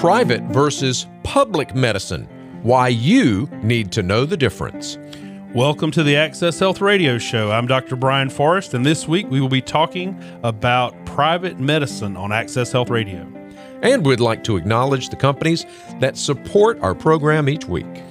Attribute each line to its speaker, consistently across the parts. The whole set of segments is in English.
Speaker 1: private versus public medicine, why you need to know the difference.
Speaker 2: Welcome to the Access Health Radio Show. I'm Dr. Brian Forrest, and this week we will be talking about private medicine on Access Health Radio.
Speaker 1: And we'd like to acknowledge the companies that support our program each week.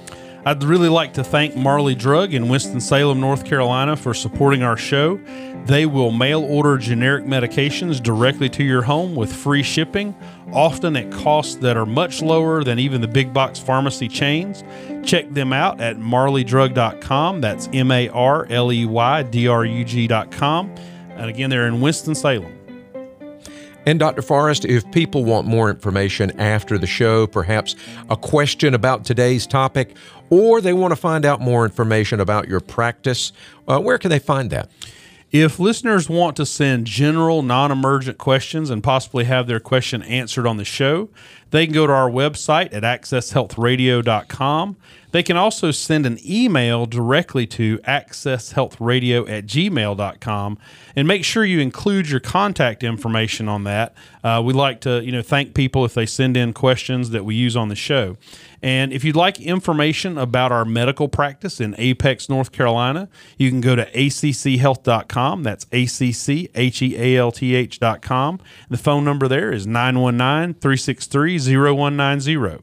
Speaker 2: I'd really like to thank Marley Drug in Winston-Salem, North Carolina for supporting our show. They will mail order generic medications directly to your home with free shipping, often at costs that are much lower than even the big box pharmacy chains. Check them out at marleydrug.com. That's M A R L E Y D R U G.com. And again, they're in Winston-Salem.
Speaker 1: And Dr. Forrest, if people want more information after the show, perhaps a question about today's topic, or they want to find out more information about your practice, uh, where can they find that?
Speaker 2: If listeners want to send general, non emergent questions and possibly have their question answered on the show, they can go to our website at accesshealthradio.com. They can also send an email directly to accesshealthradio at gmail.com and make sure you include your contact information on that. Uh, we like to, you know, thank people if they send in questions that we use on the show. And if you'd like information about our medical practice in Apex, North Carolina, you can go to acchealth.com. That's A C C H E A L T H.com. The phone number there is 919 363 0190.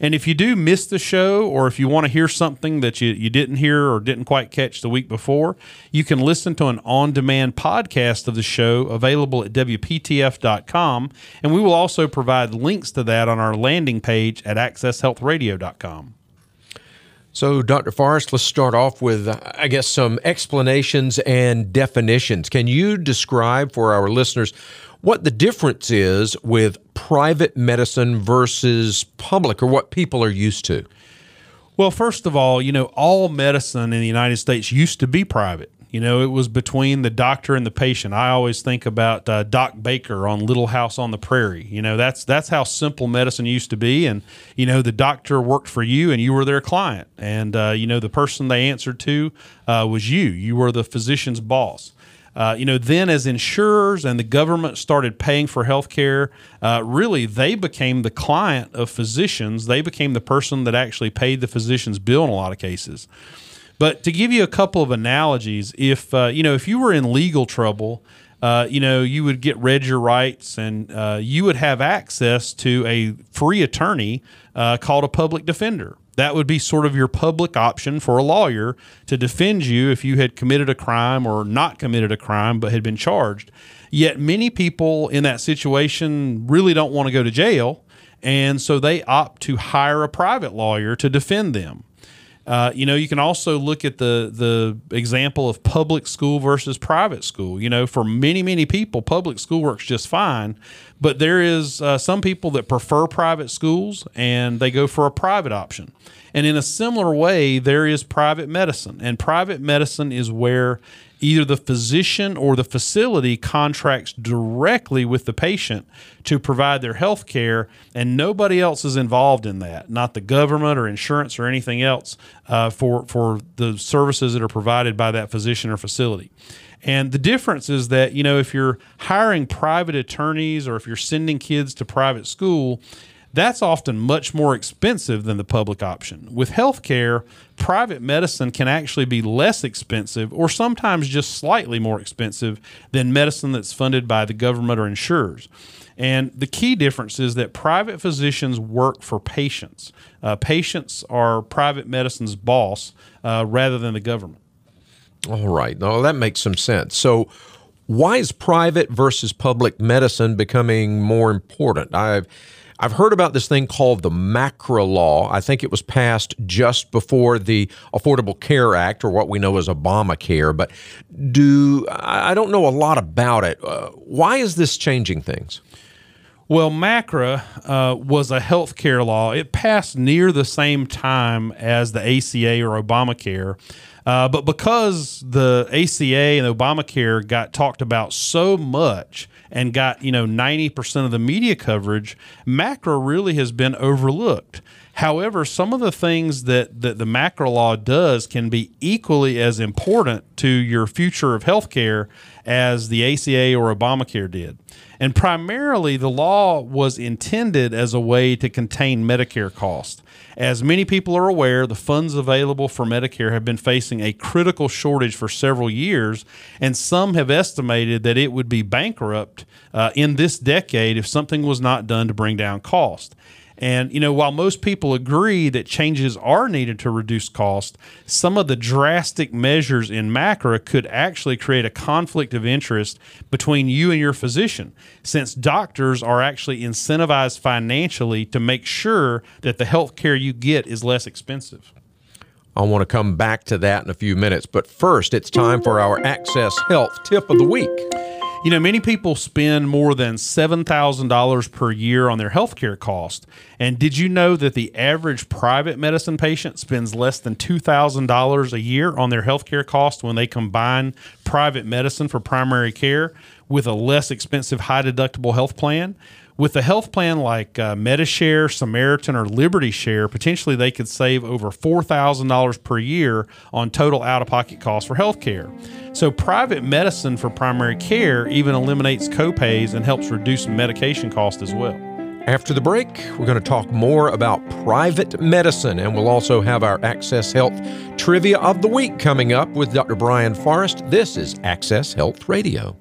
Speaker 2: And if you do miss the show, or if you want to hear something that you, you didn't hear or didn't quite catch the week before, you can listen to an on demand podcast of the show available at WPTF.com. And we will also provide links to that on our landing page at AccessHealthRadio.com.
Speaker 1: So, Dr. Forrest, let's start off with, I guess, some explanations and definitions. Can you describe for our listeners what the difference is with private medicine versus public or what people are used to?
Speaker 2: Well, first of all, you know, all medicine in the United States used to be private. You know, it was between the doctor and the patient. I always think about uh, Doc Baker on Little House on the Prairie. You know, that's that's how simple medicine used to be, and you know, the doctor worked for you, and you were their client, and uh, you know, the person they answered to uh, was you. You were the physician's boss. Uh, you know, then as insurers and the government started paying for health care, uh, really they became the client of physicians. They became the person that actually paid the physician's bill in a lot of cases. But to give you a couple of analogies, if uh, you know, if you were in legal trouble, uh, you know, you would get read your rights, and uh, you would have access to a free attorney uh, called a public defender that would be sort of your public option for a lawyer to defend you if you had committed a crime or not committed a crime but had been charged. Yet many people in that situation really don't want to go to jail, and so they opt to hire a private lawyer to defend them. Uh, you know, you can also look at the the example of public school versus private school. You know, for many many people, public school works just fine, but there is uh, some people that prefer private schools and they go for a private option. And in a similar way, there is private medicine, and private medicine is where either the physician or the facility contracts directly with the patient to provide their health care, and nobody else is involved in that, not the government or insurance or anything else uh, for, for the services that are provided by that physician or facility. And the difference is that, you know, if you're hiring private attorneys or if you're sending kids to private school, that's often much more expensive than the public option. With healthcare, private medicine can actually be less expensive or sometimes just slightly more expensive than medicine that's funded by the government or insurers. And the key difference is that private physicians work for patients. Uh, patients are private medicine's boss uh, rather than the government.
Speaker 1: All right. Now that makes some sense. So, why is private versus public medicine becoming more important? I've I've heard about this thing called the MACRA law. I think it was passed just before the Affordable Care Act, or what we know as Obamacare. But do I don't know a lot about it. Uh, why is this changing things?
Speaker 2: Well, MACRA uh, was a health care law. It passed near the same time as the ACA or Obamacare. Uh, but because the ACA and Obamacare got talked about so much, and got, you know, 90% of the media coverage, MACRA really has been overlooked. However, some of the things that, that the MACRA law does can be equally as important to your future of healthcare as the ACA or Obamacare did. And primarily, the law was intended as a way to contain Medicare costs. As many people are aware, the funds available for Medicare have been facing a critical shortage for several years, and some have estimated that it would be bankrupt uh, in this decade if something was not done to bring down cost. And, you know, while most people agree that changes are needed to reduce cost, some of the drastic measures in MACRA could actually create a conflict of interest between you and your physician, since doctors are actually incentivized financially to make sure that the health care you get is less expensive.
Speaker 1: I want to come back to that in a few minutes. But first, it's time for our Access Health tip of the week.
Speaker 2: You know, many people spend more than $7,000 per year on their healthcare cost. And did you know that the average private medicine patient spends less than $2,000 a year on their healthcare cost when they combine private medicine for primary care with a less expensive high deductible health plan? With a health plan like uh, Medi-Share, Samaritan, or Liberty Share, potentially they could save over $4,000 per year on total out of pocket costs for health care. So, private medicine for primary care even eliminates copays and helps reduce medication costs as well.
Speaker 1: After the break, we're going to talk more about private medicine, and we'll also have our Access Health Trivia of the Week coming up with Dr. Brian Forrest. This is Access Health Radio.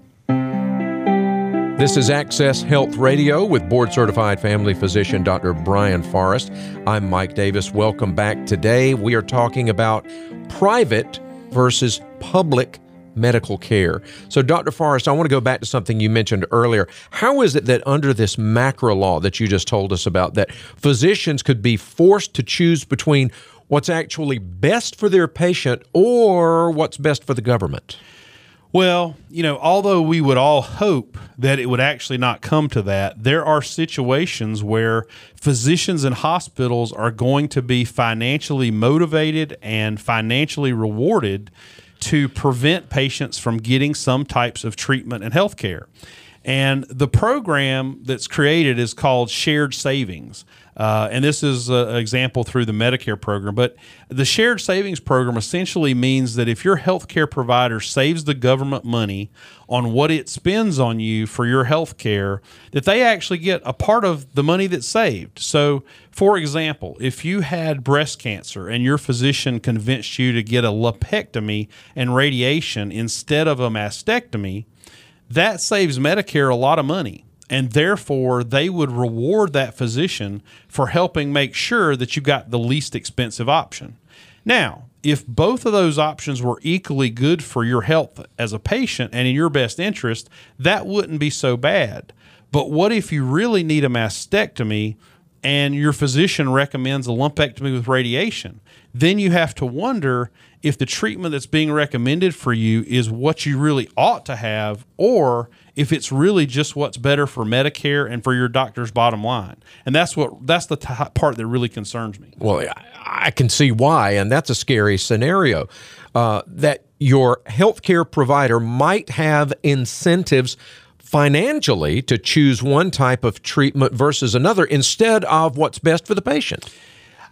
Speaker 1: This is Access Health Radio with board certified family physician Dr. Brian Forrest. I'm Mike Davis. Welcome back. Today we are talking about private versus public medical care. So, Dr. Forrest, I want to go back to something you mentioned earlier. How is it that under this MACRA law that you just told us about, that physicians could be forced to choose between what's actually best for their patient or what's best for the government?
Speaker 2: Well, you know, although we would all hope that it would actually not come to that, there are situations where physicians and hospitals are going to be financially motivated and financially rewarded to prevent patients from getting some types of treatment and health care. And the program that's created is called Shared Savings. Uh, and this is an example through the Medicare program. But the shared savings program essentially means that if your healthcare provider saves the government money on what it spends on you for your health care, that they actually get a part of the money that's saved. So, for example, if you had breast cancer and your physician convinced you to get a lumpectomy and radiation instead of a mastectomy, that saves Medicare a lot of money and therefore they would reward that physician for helping make sure that you got the least expensive option. Now, if both of those options were equally good for your health as a patient and in your best interest, that wouldn't be so bad. But what if you really need a mastectomy and your physician recommends a lumpectomy with radiation? Then you have to wonder if the treatment that's being recommended for you is what you really ought to have or if it's really just what's better for Medicare and for your doctor's bottom line. And that's what that's the t- part that really concerns me.
Speaker 1: Well, I can see why, and that's a scary scenario. Uh, that your healthcare provider might have incentives financially to choose one type of treatment versus another instead of what's best for the patient.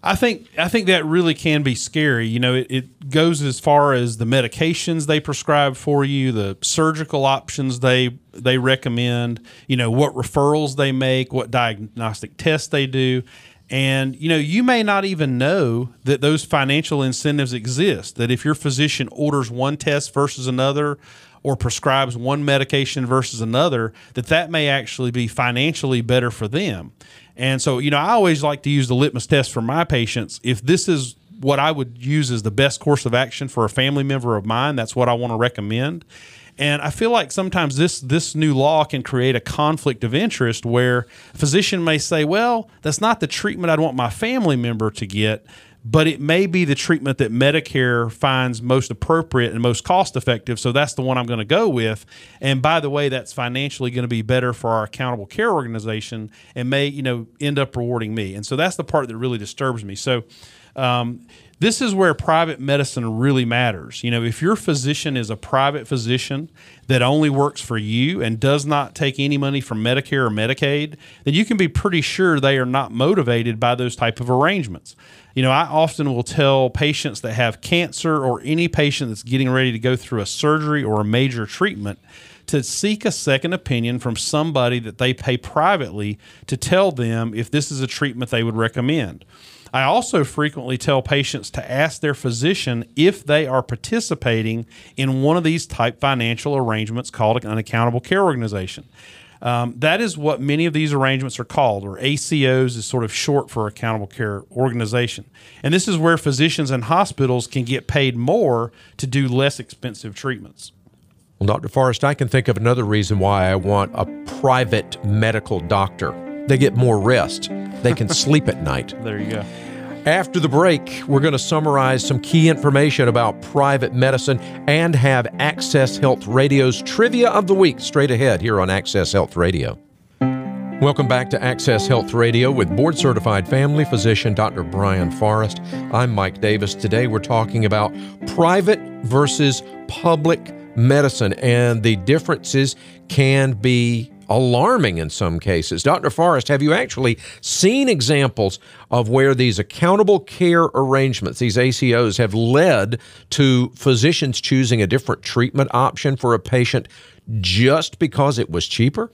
Speaker 2: I think I think that really can be scary. You know, it, it, goes as far as the medications they prescribe for you, the surgical options they they recommend, you know, what referrals they make, what diagnostic tests they do. And you know, you may not even know that those financial incentives exist. That if your physician orders one test versus another, or prescribes one medication versus another, that that may actually be financially better for them. And so, you know, I always like to use the litmus test for my patients. If this is what I would use as the best course of action for a family member of mine, that's what I want to recommend. And I feel like sometimes this this new law can create a conflict of interest where a physician may say, "Well, that's not the treatment I'd want my family member to get." But it may be the treatment that Medicare finds most appropriate and most cost effective. So that's the one I'm going to go with. And by the way, that's financially going to be better for our accountable care organization and may, you know, end up rewarding me. And so that's the part that really disturbs me. So Um, this is where private medicine really matters. You know, if your physician is a private physician that only works for you and does not take any money from Medicare or Medicaid, then you can be pretty sure they are not motivated by those type of arrangements. You know, I often will tell patients that have cancer or any patient that's getting ready to go through a surgery or a major treatment to seek a second opinion from somebody that they pay privately to tell them if this is a treatment they would recommend. I also frequently tell patients to ask their physician if they are participating in one of these type financial arrangements called an accountable care organization. Um, that is what many of these arrangements are called, or ACOs is sort of short for accountable care organization. And this is where physicians and hospitals can get paid more to do less expensive treatments.
Speaker 1: Well, Dr. Forrest, I can think of another reason why I want a private medical doctor. They get more rest. They can sleep at night.
Speaker 2: There you go.
Speaker 1: After the break, we're going to summarize some key information about private medicine and have Access Health Radio's Trivia of the Week straight ahead here on Access Health Radio. Welcome back to Access Health Radio with board certified family physician Dr. Brian Forrest. I'm Mike Davis. Today we're talking about private versus public medicine, and the differences can be alarming in some cases. Dr. Forrest, have you actually seen examples of where these accountable care arrangements, these ACOs, have led to physicians choosing a different treatment option for a patient just because it was cheaper?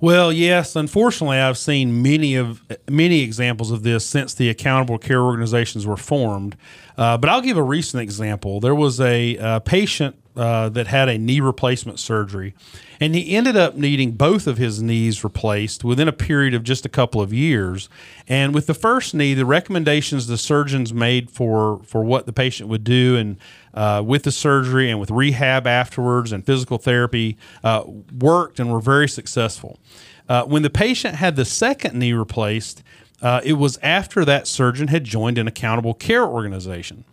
Speaker 2: Well, yes. Unfortunately, I've seen many of many examples of this since the accountable care organizations were formed. Uh, but I'll give a recent example. There was a, a patient uh, that had a knee replacement surgery, and he ended up needing both of his knees replaced within a period of just a couple of years. And with the first knee, the recommendations the surgeons made for for what the patient would do and uh, with the surgery and with rehab afterwards and physical therapy uh, worked and were very successful. Uh, when the patient had the second knee replaced, uh, it was after that surgeon had joined an accountable care organization.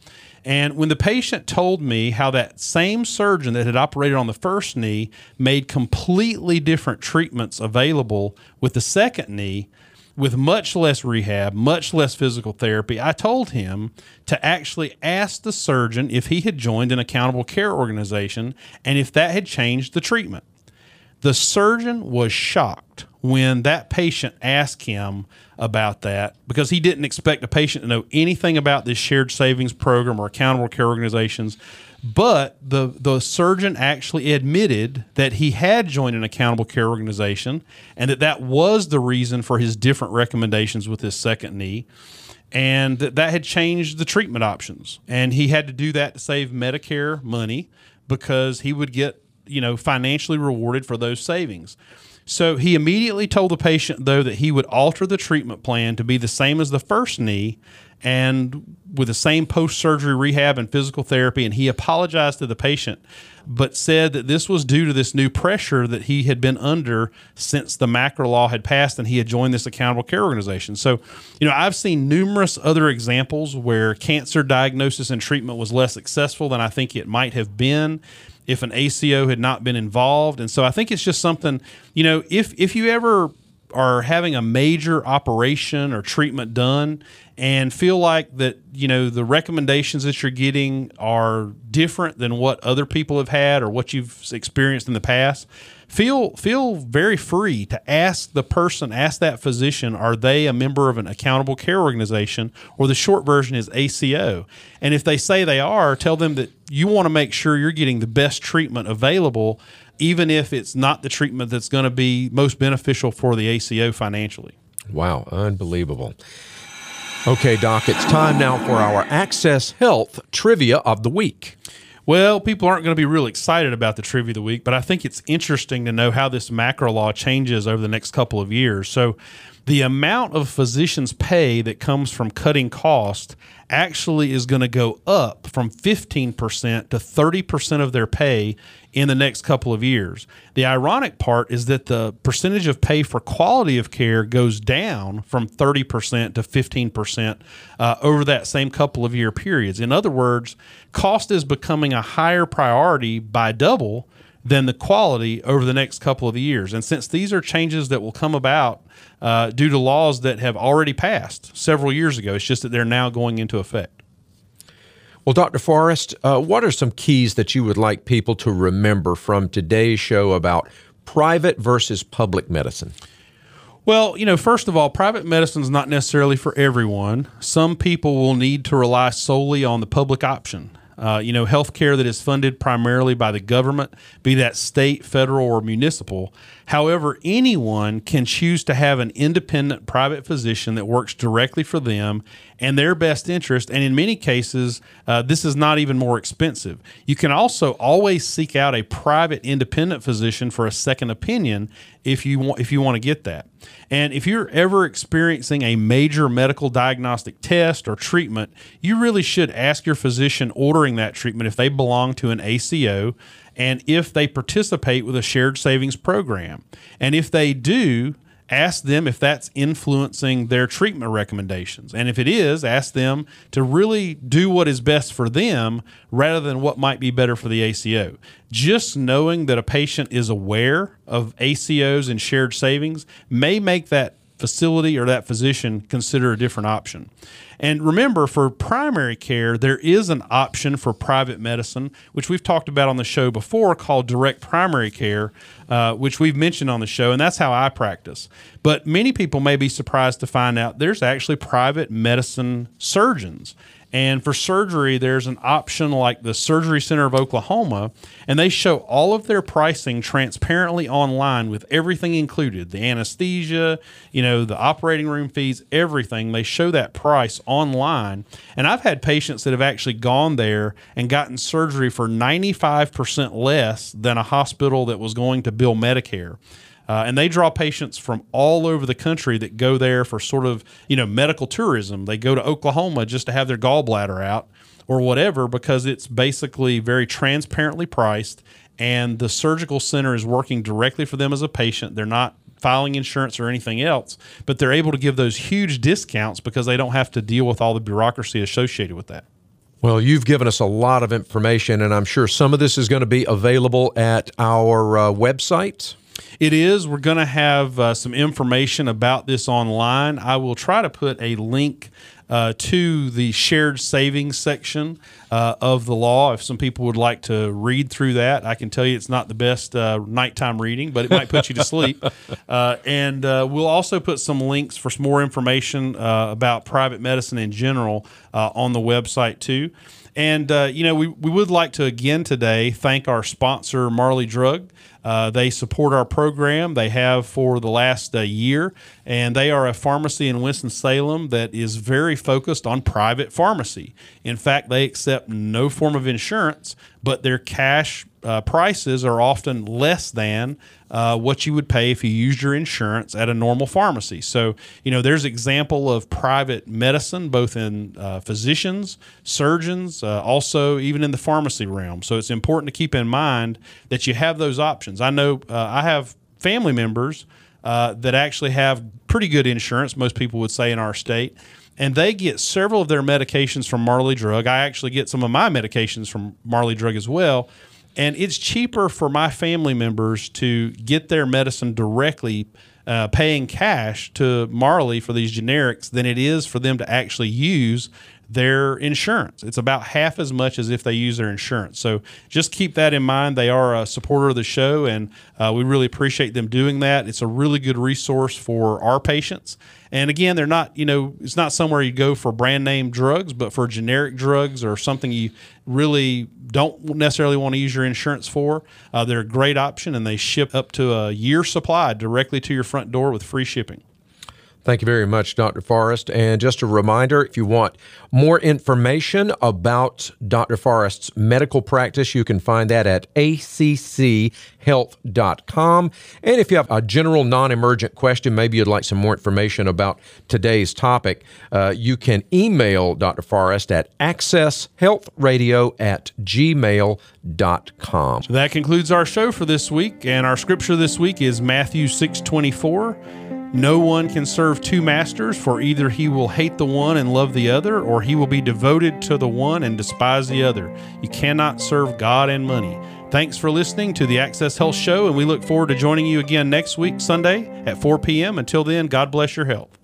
Speaker 2: And when the patient told me how that same surgeon that had operated on the first knee made completely different treatments available with the second knee, with much less rehab, much less physical therapy, I told him to actually ask the surgeon if he had joined an accountable care organization and if that had changed the treatment. The surgeon was shocked when that patient asked him about that because he didn't expect a patient to know anything about this shared savings program or accountable care organizations. But the, the surgeon actually admitted that he had joined an accountable care organization and that that was the reason for his different recommendations with his second knee and that that had changed the treatment options. And he had to do that to save Medicare money because he would get, you know, financially rewarded for those savings. So he immediately told the patient, though, that he would alter the treatment plan to be the same as the first knee and with the same post surgery rehab and physical therapy. And he apologized to the patient, but said that this was due to this new pressure that he had been under since the MACRA law had passed and he had joined this accountable care organization. So, you know, I've seen numerous other examples where cancer diagnosis and treatment was less successful than I think it might have been if an ACO had not been involved. And so I think it's just something, you know, if if you ever are having a major operation or treatment done and feel like that you know the recommendations that you're getting are different than what other people have had or what you've experienced in the past feel feel very free to ask the person ask that physician are they a member of an accountable care organization or the short version is ACO and if they say they are tell them that you want to make sure you're getting the best treatment available even if it's not the treatment that's going to be most beneficial for the ACO financially
Speaker 1: wow unbelievable Okay, Doc, it's time now for our Access Health Trivia of the Week.
Speaker 2: Well, people aren't going to be real excited about the trivia of the week, but I think it's interesting to know how this MACRA law changes over the next couple of years. So, the amount of physicians' pay that comes from cutting cost actually is going to go up from 15% to 30% of their pay in the next couple of years. The ironic part is that the percentage of pay for quality of care goes down from 30% to 15% uh, over that same couple of year periods. In other words, cost is becoming a higher priority by double than the quality over the next couple of years. And since these are changes that will come about uh, due to laws that have already passed several years ago, it's just that they're now going into effect.
Speaker 1: Well, Dr. Forrest, uh, what are some keys that you would like people to remember from today's show about private versus public medicine?
Speaker 2: Well, you know, first of all, private medicine is not necessarily for everyone. Some people will need to rely solely on the public option. Uh, you know, healthcare that is funded primarily by the government, be that state, federal, or municipal. However, anyone can choose to have an independent private physician that works directly for them and their best interest. And in many cases, uh, this is not even more expensive. You can also always seek out a private independent physician for a second opinion if you want if you want to get that. And if you're ever experiencing a major medical diagnostic test or treatment, you really should ask your physician ordering that treatment if they belong to an ACO and if they participate with a shared savings program. And if they do, ask them if that's influencing their treatment recommendations. And if it is, ask them to really do what is best for them rather than what might be better for the ACO. Just knowing that a patient is aware of ACOs and shared savings may make that facility or that physician consider a different option. And remember, for primary care, there is an option for private medicine, which we've talked about on the show before, called direct primary care, uh, which we've mentioned on the show, and that's how I practice. But many people may be surprised to find out there's actually private medicine surgeons. And for surgery, there's an option like the Surgery Center of Oklahoma, and they show all of their pricing transparently online with everything included the anesthesia, you know, the operating room fees, everything. They show that price online. And I've had patients that have actually gone there and gotten surgery for 95% less than a hospital that was going to bill Medicare. Uh, and they draw patients from all over the country that go there for sort of you know medical tourism. They go to Oklahoma just to have their gallbladder out or whatever because it's basically very transparently priced, and the surgical center is working directly for them as a patient. They're not filing insurance or anything else, but they're able to give those huge discounts because they don't have to deal with all the bureaucracy associated with that.
Speaker 1: Well, you've given us a lot of information, and I'm sure some of this is going to be available at our uh, website.
Speaker 2: It is. We're going to have uh, some information about this online. I will try to put a link uh, to the shared savings section uh, of the law. If some people would like to read through that, I can tell you it's not the best uh, nighttime reading, but it might put you to sleep. Uh, and uh, we'll also put some links for some more information uh, about private medicine in general on the website too. And, you know, we, we would like to again today thank our sponsor, Marley Drug. Uh, they support our program. They have for the last uh, year, and they are a pharmacy in Winston-Salem that is very focused on private pharmacy. In fact, they accept no form of insurance, but their cash uh, prices are often less than uh, what you would pay if you used your insurance at a normal pharmacy. So, you know, there's example of private medicine, both in uh, physicians, surgeons, uh, also even in the pharmacy realm. So it's important to keep in mind that you have those options. I know uh, I have family members uh, that actually have pretty good insurance, most people would say in our state and they get several of their medications from Marley Drug. I actually get some of my medications from Marley Drug as well. And it's cheaper for my family members to get their medicine directly, uh, paying cash to Marley for these generics, than it is for them to actually use their insurance. It's about half as much as if they use their insurance. So just keep that in mind. They are a supporter of the show, and uh, we really appreciate them doing that. It's a really good resource for our patients. And again, they're not, you know, it's not somewhere you go for brand name drugs, but for generic drugs or something you really don't necessarily want to use your insurance for. Uh, they're a great option, and they ship up to a year supply directly to your front door with free shipping.
Speaker 1: Thank you very much, Dr. Forrest. And just a reminder if you want more information about Dr. Forrest's medical practice, you can find that at acchealth.com. And if you have a general non emergent question, maybe you'd like some more information about today's topic, uh, you can email Dr. Forrest at accesshealthradio at gmail.com.
Speaker 2: So that concludes our show for this week. And our scripture this week is Matthew 6 24. No one can serve two masters, for either he will hate the one and love the other, or he will be devoted to the one and despise the other. You cannot serve God and money. Thanks for listening to the Access Health Show, and we look forward to joining you again next week, Sunday at 4 p.m. Until then, God bless your health.